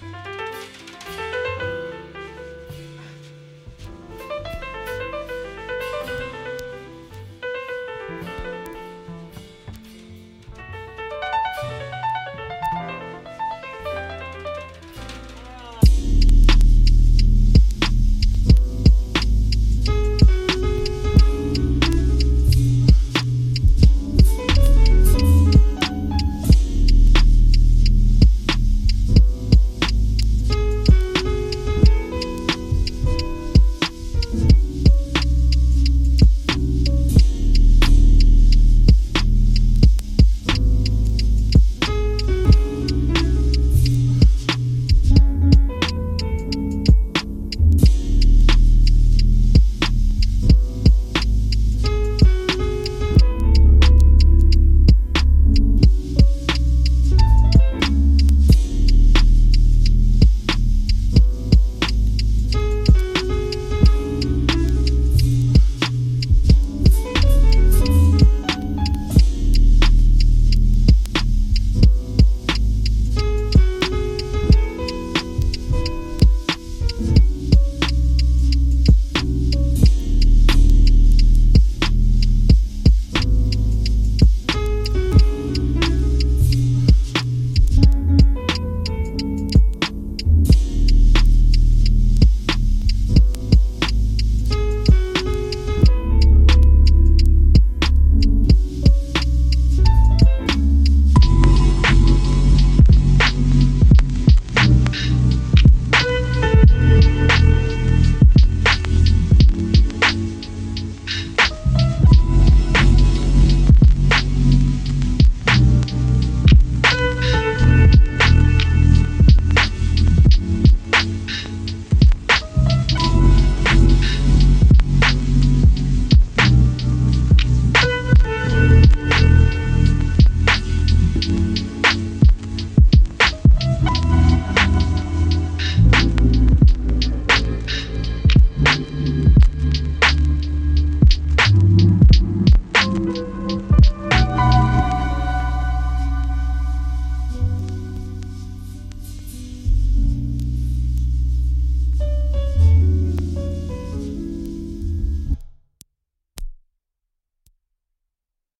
Bye.